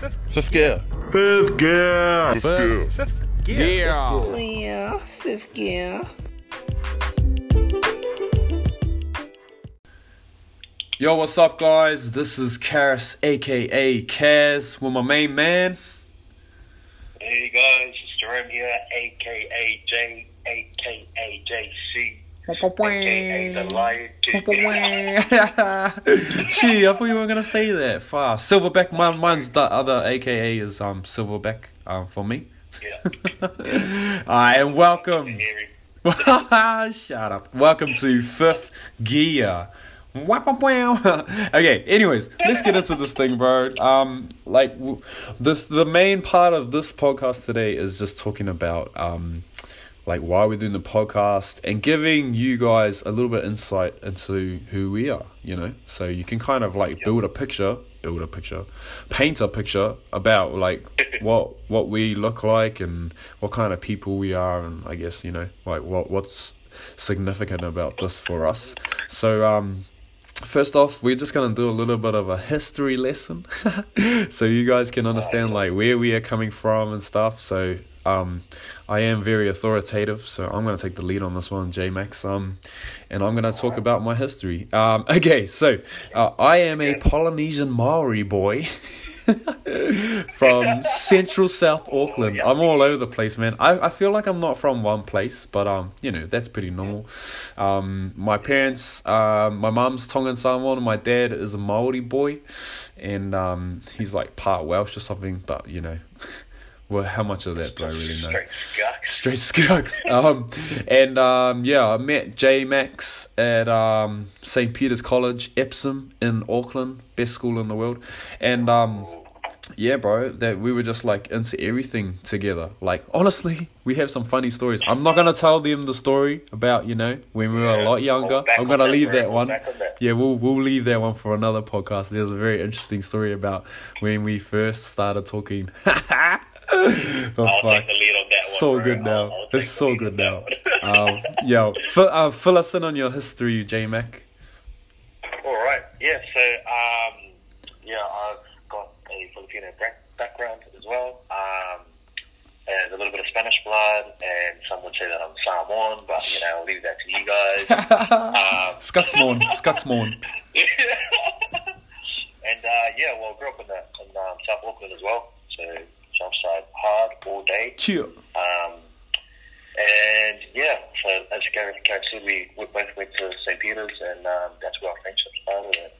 Fifth gear. Fifth gear. Fifth gear. Fifth gear. Yeah. Oh, yeah, fifth gear. Yo, what's up, guys? This is Karis, aka Kaz, with my main man. Hey guys, it's Jerome here, aka J, aka JC, aka the. Gee, I thought you weren't gonna say that. Far Silverback. My, mine's the other AKA is um Silverback um for me. Yeah. Alright, and welcome. Shut up. Welcome to Fifth Gear. Okay, anyways, let's get into this thing, bro. Um, like, w- this the main part of this podcast today is just talking about um, like why we're doing the podcast and giving you guys a little bit insight into who we are. You know, so you can kind of like build a picture, build a picture, paint a picture about like what what we look like and what kind of people we are, and I guess you know like what what's significant about this for us. So um first off we're just gonna do a little bit of a history lesson so you guys can understand like where we are coming from and stuff so um i am very authoritative so i'm gonna take the lead on this one j max um and i'm gonna talk about my history. Um okay so uh, i am a polynesian maori boy from central south auckland. I'm all over the place man. I, I feel like i'm not from one place but um you know that's pretty normal. Um my parents um my mom's tongan samoan and my dad is a maori boy and um he's like part welsh or something but you know well how much of that do i really know Straight scucks. straight skunks. Um, and um, yeah, I met J Max at um, St. Peter's College, Epsom in Auckland, best school in the world. And um, yeah, bro, that we were just like into everything together. Like honestly, we have some funny stories. I'm not gonna tell them the story about you know when we were a lot younger. I'm gonna leave bro. that one. on that. Yeah, we'll we'll leave that one for another podcast. There's a very interesting story about when we first started talking. but I'll fuck take the lead on that one. so bro. good now. I'll- I'll it's so good now. that one. um, yo, fill, uh, fill us in on your history, J Mac. All right. Yeah. So, um, yeah, I've got a Filipino back- background as well. Um, and a little bit of Spanish blood, and some would say that I'm Samoan, but you know, I'll leave that to you guys. um, Skuxmorn, Skuxmorn. and uh, yeah, well, I grew up in, the, in um, South Auckland as well, so Southside hard all day. Cheer. Um, and yeah, so as Gareth Gareth said, we, we both went to St. Peter's, and um, that's where our friendship started. And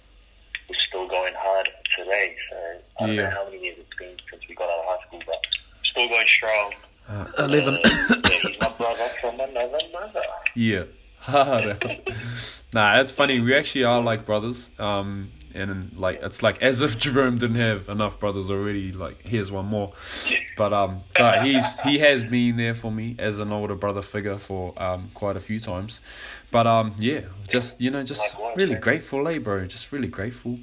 we're still going hard today. So I don't Yeah. know how many years it's been since we got out of high school, but still going strong. Uh, 11. Uh, yeah, he's my brother from another mother. yeah. nah, it's funny. We actually are like brothers. Um, and like it's like as if Jerome didn't have enough brothers already. Like here's one more, but um, but he's he has been there for me as an older brother figure for um quite a few times, but um yeah, just you know just really grateful, eh, bro? Just really grateful.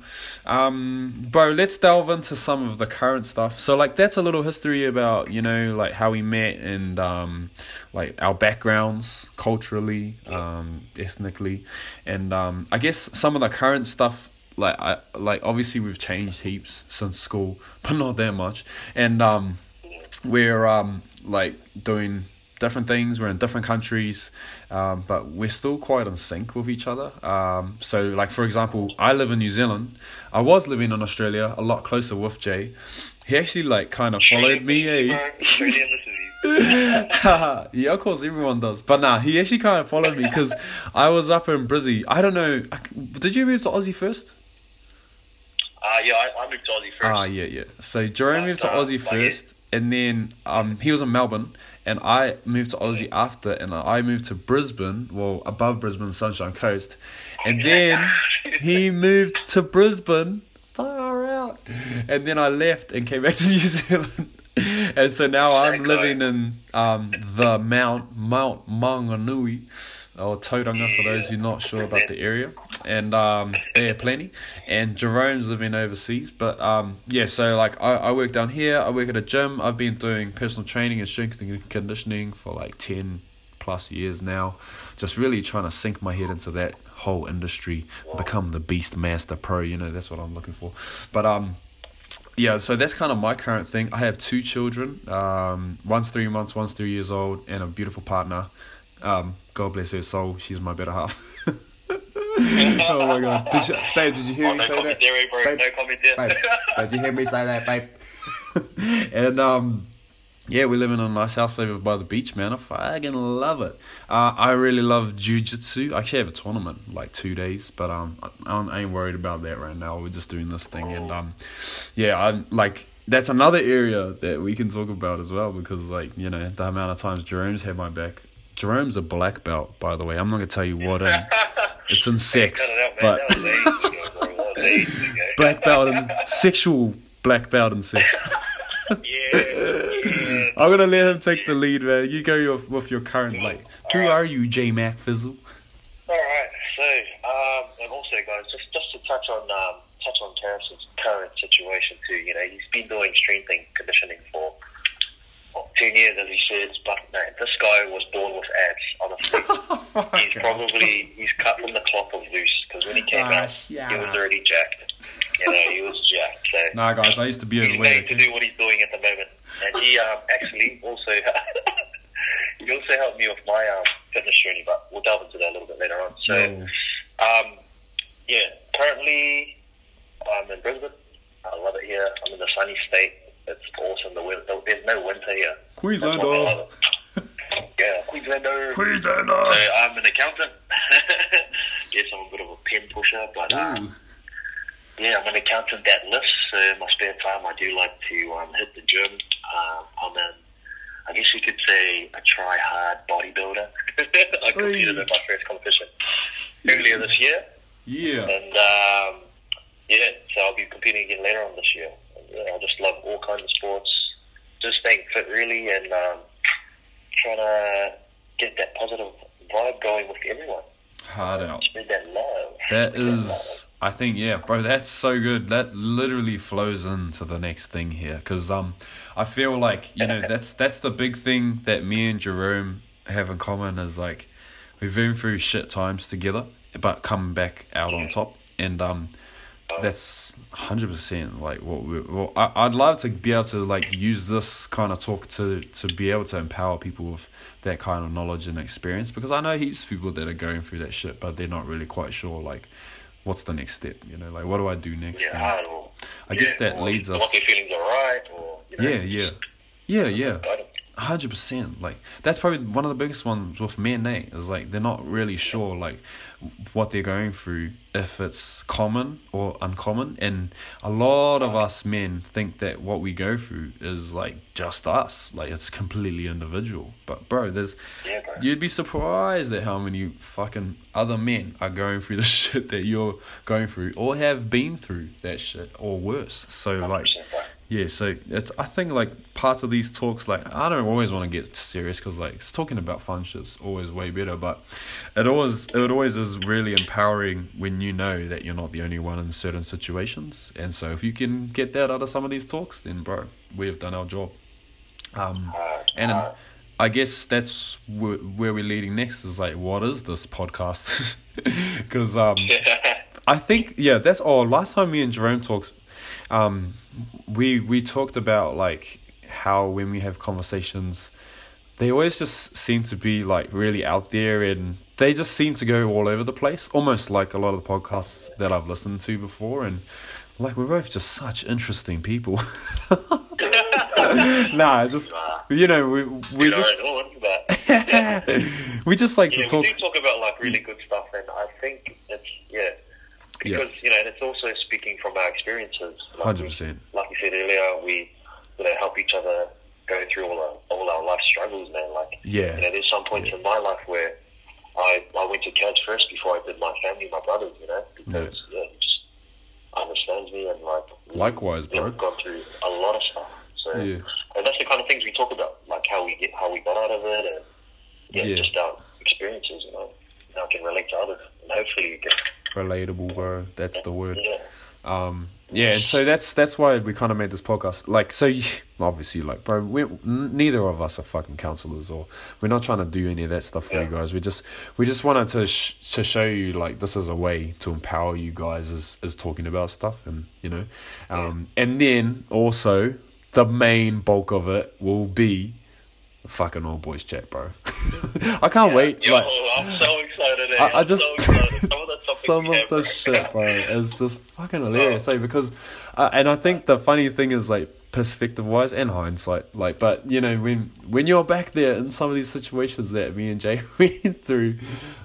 Um, bro, let's delve into some of the current stuff. So like that's a little history about you know like how we met and um like our backgrounds culturally, um, ethnically, and um I guess some of the current stuff like I like obviously we've changed heaps since school, but not that much. And um we're um like doing different things, we're in different countries, um, but we're still quite in sync with each other. Um so like for example, I live in New Zealand. I was living in Australia, a lot closer with Jay. He actually like kind of followed me, eh? Australia misses you. yeah, of course, everyone does. But nah, he actually kind of followed me because I was up in Brizzy. I don't know. I did you move to Aussie first? Uh, yeah, I, I moved to Aussie first. Ah, yeah, yeah. So Jerome moved to Uh, Aussie like it- first, and then um he was in Melbourne, and I moved to Aussie after, and I moved to Brisbane, well above Brisbane, Sunshine Coast, and then he moved to Brisbane. Far out, and then I left and came back to New Zealand. And so now I'm living in um the Mount Mount Maunganui or Tauranga for those who are not sure about the area. And um there are plenty. And Jerome's living overseas. But um yeah, so like I, I work down here, I work at a gym, I've been doing personal training and strength and conditioning for like ten plus years now. Just really trying to sink my head into that whole industry, become the beast master pro, you know, that's what I'm looking for. But um yeah, so that's kind of my current thing. I have two children. Um, one's three months, one's three years old, and a beautiful partner. Um, God bless her soul. She's my better half. oh my god, did you, babe? Did you hear Oh, me no say that? there. Babe, No comment there. babe, did you hear me say that, babe? and um, yeah, we live in a nice house over by the beach, man. I fucking love it. Uh, I really love jujitsu. I actually have a tournament like two days, but um, I, I ain't worried about that right now. We're just doing this thing, and um, yeah, I like that's another area that we can talk about as well because like you know the amount of times Jerome's had my back. Jerome's a black belt, by the way. I'm not gonna tell you what in. It's in sex, it out, but That was ages ago, bro. That was ages ago. black belt and sexual black belt and sex. yeah, yeah. I'm gonna let him take the lead, man. You go with, with your current like. Who are you, J Mac Fizzle? All right. So, um, and also, guys, just just to touch on um, touch on Terrace's current situation too. You know, he's been doing strength and conditioning for what, ten years, as he says. But man, this guy was born with abs. Honestly, he's probably he's cut from the cloth of loose because when he came Ah, out, shut he was already jacked. You know, he was jacked. So. Nah, guys, I used to be overweight. to do what he's doing at the moment. And he um, actually also he also helped me with my um, fitness journey, but we'll delve into that a little bit later on. So, um, yeah, currently I'm in Brisbane. I love it here. I'm in the sunny state. It's awesome. The weather, there's no winter here. Queenslander. That's why I love it. Yeah, Queenslander. Queenslander. So I'm an accountant. yes, I'm a bit of a pen pusher, but uh, yeah, I'm an accountant that lifts. So in my spare time, I do like to um, hit the gym. Um, I'm an, I guess you could say, a try-hard bodybuilder. I competed Oi. in my first competition earlier this year, Yeah. and um, yeah, so I'll be competing again later on this year. I just love all kinds of sports, just staying fit really, and um, trying to get that positive vibe going with everyone. Hard out. Spread that love. That is, I think, yeah, bro. That's so good. That literally flows into the next thing here, because um, I feel like you know that's that's the big thing that me and Jerome have in common is like we've been through shit times together, but come back out on top, and um, that's hundred percent like what we. Well, I, I'd love to be able to like use this kind of talk to to be able to empower people with that kind of knowledge and experience because I know heaps of people that are going through that shit, but they're not really quite sure like what's the next step. You know, like what do I do next? Yeah, And or, I guess yeah, that or leads us- What feelings are right, or you know, yeah, yeah, yeah, yeah. Hundred percent. Like that's probably one of the biggest ones with men. Nate is like they're not really sure like what they're going through if it's common or uncommon, and a lot of us men think that what we go through is like just us, like it's completely individual. But bro, there's Yeah, bro. you'd be surprised at how many fucking other men are going through the shit that you're going through or have been through that shit or worse. So like yeah, so it's I think like parts of these talks like I don't always want to get serious because like it's talking about fun shit's always way better, but it always it always is really empowering when you know that you're not the only one in certain situations, and so if you can get that out of some of these talks, then bro, we have done our job. Um, and um, I guess that's where, where we're leading next is like what is this podcast? Because um. I think yeah, that's all. Last time me and Jerome talked, um, we we talked about like how when we have conversations, they always just seem to be like really out there and they just seem to go all over the place, almost like a lot of the podcasts that I've listened to before, and like we're both just such interesting people. nah, just you know we we You know, just but we just like yeah, to talk. we do talk about like really good stuff, and I think it's yeah, Yeah. because you know, and it's also speaking from our experiences. Like 100%. Like you said earlier, we you know help each other go through all our all our life struggles, man. Like Yeah. you know, there's some points in my life where I I went to Cads first before I did my family, my brothers, you know, because yeah, he just understands me and like Likewise, bro. we've gone through a lot of stuff. So Yeah. and that's the kind of things we talk about, like how we get how we got out of it and yeah, Yeah. just our experiences, you know, how I can relate to others, and hopefully you can. Relatable, bro. That's the word. Yeah. Um, yeah, and so that's that's why we kind of made this podcast. Like, so you, obviously, like, bro, we neither of us are fucking counselors, or we're not trying to do any of that stuff for you guys. We just we just wanted to sh- to show you like this is a way to empower you guys as as talking about stuff, and you know, um, and then also the main bulk of it will be fucking old boys chat, bro. I can't wait. Yo, like, I'm so excited. Eh? I, I just so excited. Some of the topics some we of have, the bro. shit, bro, is just fucking hilarious. Like because, uh, and I think the funny thing is like perspective wise and hindsight, like, but you know when when you're back there in some of these situations that me and Jay went through,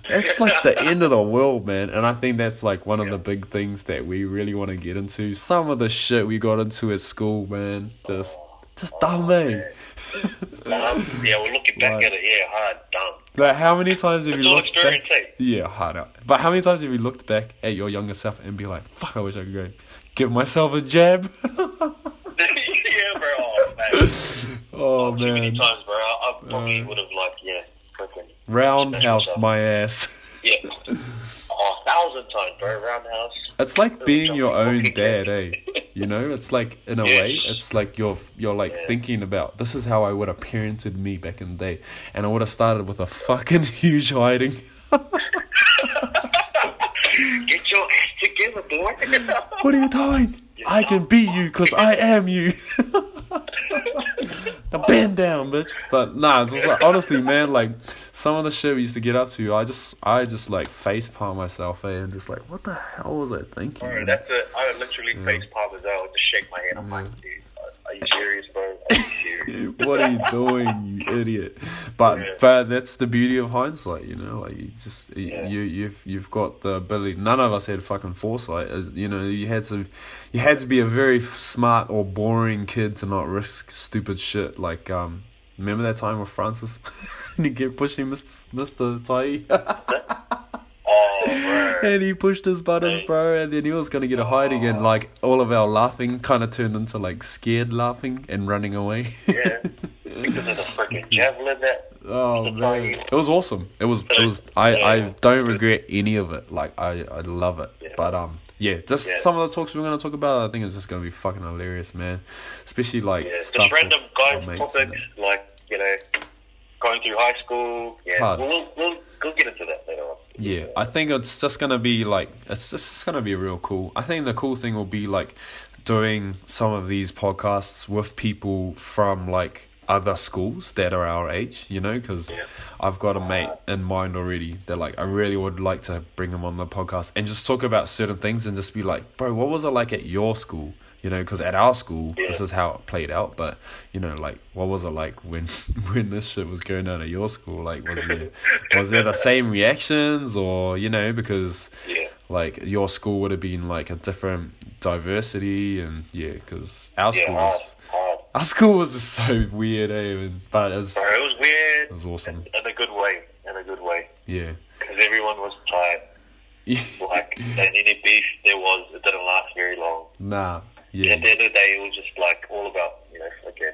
it's like the end of the world, man. And I think that's like one of the big things that we really want to get into. Some of the shit we got into at school, man, just just dumb, man. Um, yeah, we're looking back Right. at it. Yeah, hard, dumb. Like how many times have It's you looked back? eh? Yeah, hard out. But how many times have you looked back at your younger self and be like, "Fuck, I wish I could go give myself a jab." yeah, bro. Oh, man. oh Too many times, bro. I, I probably Uh, would have like, yeah, freaking. roundhouse my ass. Yeah. Oh, a thousand times, bro. Roundhouse. It's like being your own dad, eh? You know, it's like in a way, it's like you're you're like Yeah. thinking about this is how I would have parented me back in the day, and I would have started with a fucking huge hiding. Get your ass together, boy. What are you doing? I can beat you because I am you. the bend down, bitch. But nah, it's like, honestly, man, like some of the shit we used to get up to, I just, I just like face palm myself, eh, and just like, what the hell was I thinking? bro, that's it. I literally face palm as well. Just shake my head. I'm like, dude, are you serious, bro? Are you serious? what are you doing, you idiot? But Yeah. but that's the beauty of hindsight, you know. Like you just you Yeah. you you've you've got the ability. None of us had fucking foresight. You know, you had to you had to be a very smart or boring kid to not risk stupid shit. Like um, remember that time with Francis and he kept pushing Mister Tai. Oh. And he pushed his buttons, bro, and then he was gonna get a hiding, and like all of our laughing kind of turned into like scared laughing and running away. Yeah. Because of the freaking javelin that. Oh man, it was awesome. It was. It was. I. I don't regret any of it. Like I. I love it. Yeah. But um. Yeah. Just Yeah. some of the talks we're gonna talk about. I think it's just gonna be fucking hilarious, man. Especially like Yeah, stuff. just random guys topics like you know going through high school. Yeah, Hard. we'll, we'll we'll we'll get into that later on. Yeah, I think it's just gonna be like it's just it's gonna be real cool. I think the cool thing will be like doing some of these podcasts with people from like other schools that are our age, you know, because Yeah. I've got a mate in mind already that like I really would like to bring him on the podcast and just talk about certain things and just be like, bro, what was it like at your school? You know, because at our school, this is how it played out. But you know, like, what was it like when when this shit was going on at your school? Like, was there was there the same reactions, or you know, because Yeah. like your school would have been like a different diversity, and yeah, because our Yeah, school hard, was hard. our school was just so weird, eh? But it was it was weird. it was awesome. In a good way. In a good way. Yeah, Because everyone was tired. Like, and any beef there was, it didn't last very long. nah, yeah, At the end of the day, it was just like all about, you know, fucking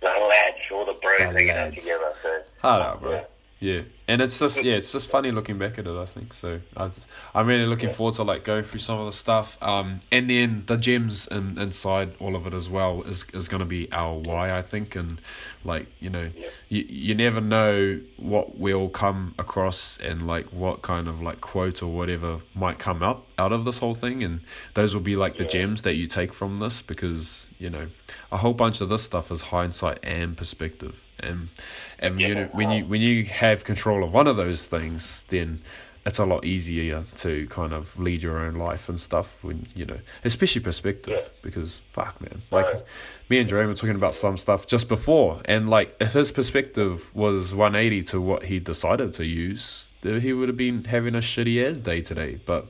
the lads, all the bros The hanging out together. So, hard out, bro. Yeah. Yeah, and it's just yeah, it's just funny looking back at it. I think so. I, I'm really looking forward to like go through some of the stuff. Um, and then the gems in, inside all of it as well is is gonna be our why I think, and like you know, Yeah. you you never know what we'll come across and like what kind of like quote or whatever might come up out of this whole thing, and those will be like the Yeah. gems that you take from this because you know a whole bunch of this stuff is hindsight and perspective and and you know when you when you have control of one of those things then it's a lot easier to kind of lead your own life and stuff when you know especially perspective Yeah. because fuck man like Right. me and Jerome were talking about some stuff just before and like if his perspective was 180 to what he decided to use he would have been having a shitty ass day today but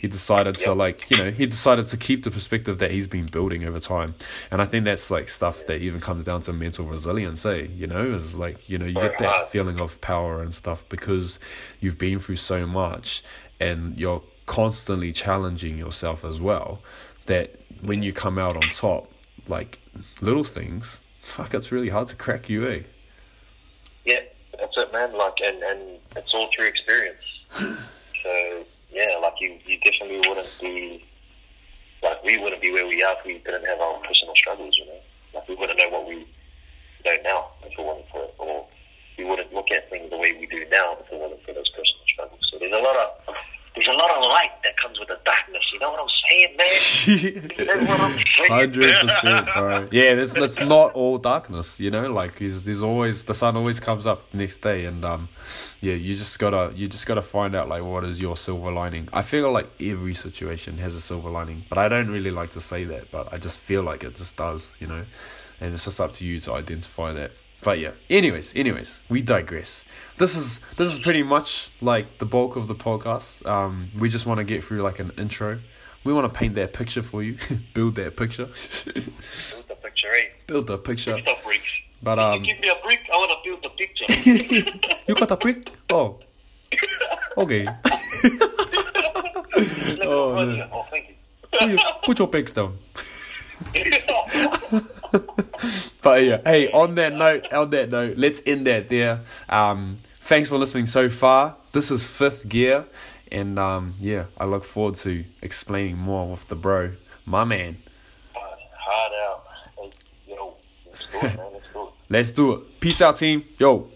he decided to Yep. like you know he decided to keep the perspective that he's been building over time and i think that's like stuff that even comes down to mental resilience eh you know is like you know you get that feeling of power and stuff because you've been through so much and you're constantly challenging yourself as well that when you come out on top like little things fuck it's really hard to crack you eh yeah, that's it, man. Like, and, and it's all through experience. so, yeah, like, you, you definitely wouldn't be like we wouldn't be where we are if we didn't have our personal struggles. You know, like we wouldn't know what we know now if it wasn't for it, or we wouldn't look at things the way we do now if it wasn't for those personal struggles. So there's a lot of there's a lot of light that comes with the darkness. You know what I'm saying, man? I'm saying. Hundred percent, bro. Yeah, that's that's not all darkness, you know. Like, there's, there's always the sun always comes up the next day, and um, yeah, you just gotta you just gotta find out like what is your silver lining. I feel like every situation has a silver lining, but I don't really like to say that, but I just feel like it just does, you know. And it's just up to you to identify that. But yeah. Anyways, anyways, we digress. This is this is pretty much like the bulk of the podcast. Um, we just want to get through like an intro. We want to paint that picture for you, build that picture, Build the picture, eh? build the picture. But um, Give me a brick. I want to build the picture. you got a brick? Oh, okay. Oh, oh, man. oh, thank you. Put your, put your bricks down. But yeah, hey, on that note, on that note, let's end that there. Um, thanks for listening so far. This is fifth gear, and um, yeah, I look forward to explaining more with the bro, my man. Hard out. Hey, Yo, let's do it, man. Let's do it. Let's do it. Peace out, team. Yo. See you guys.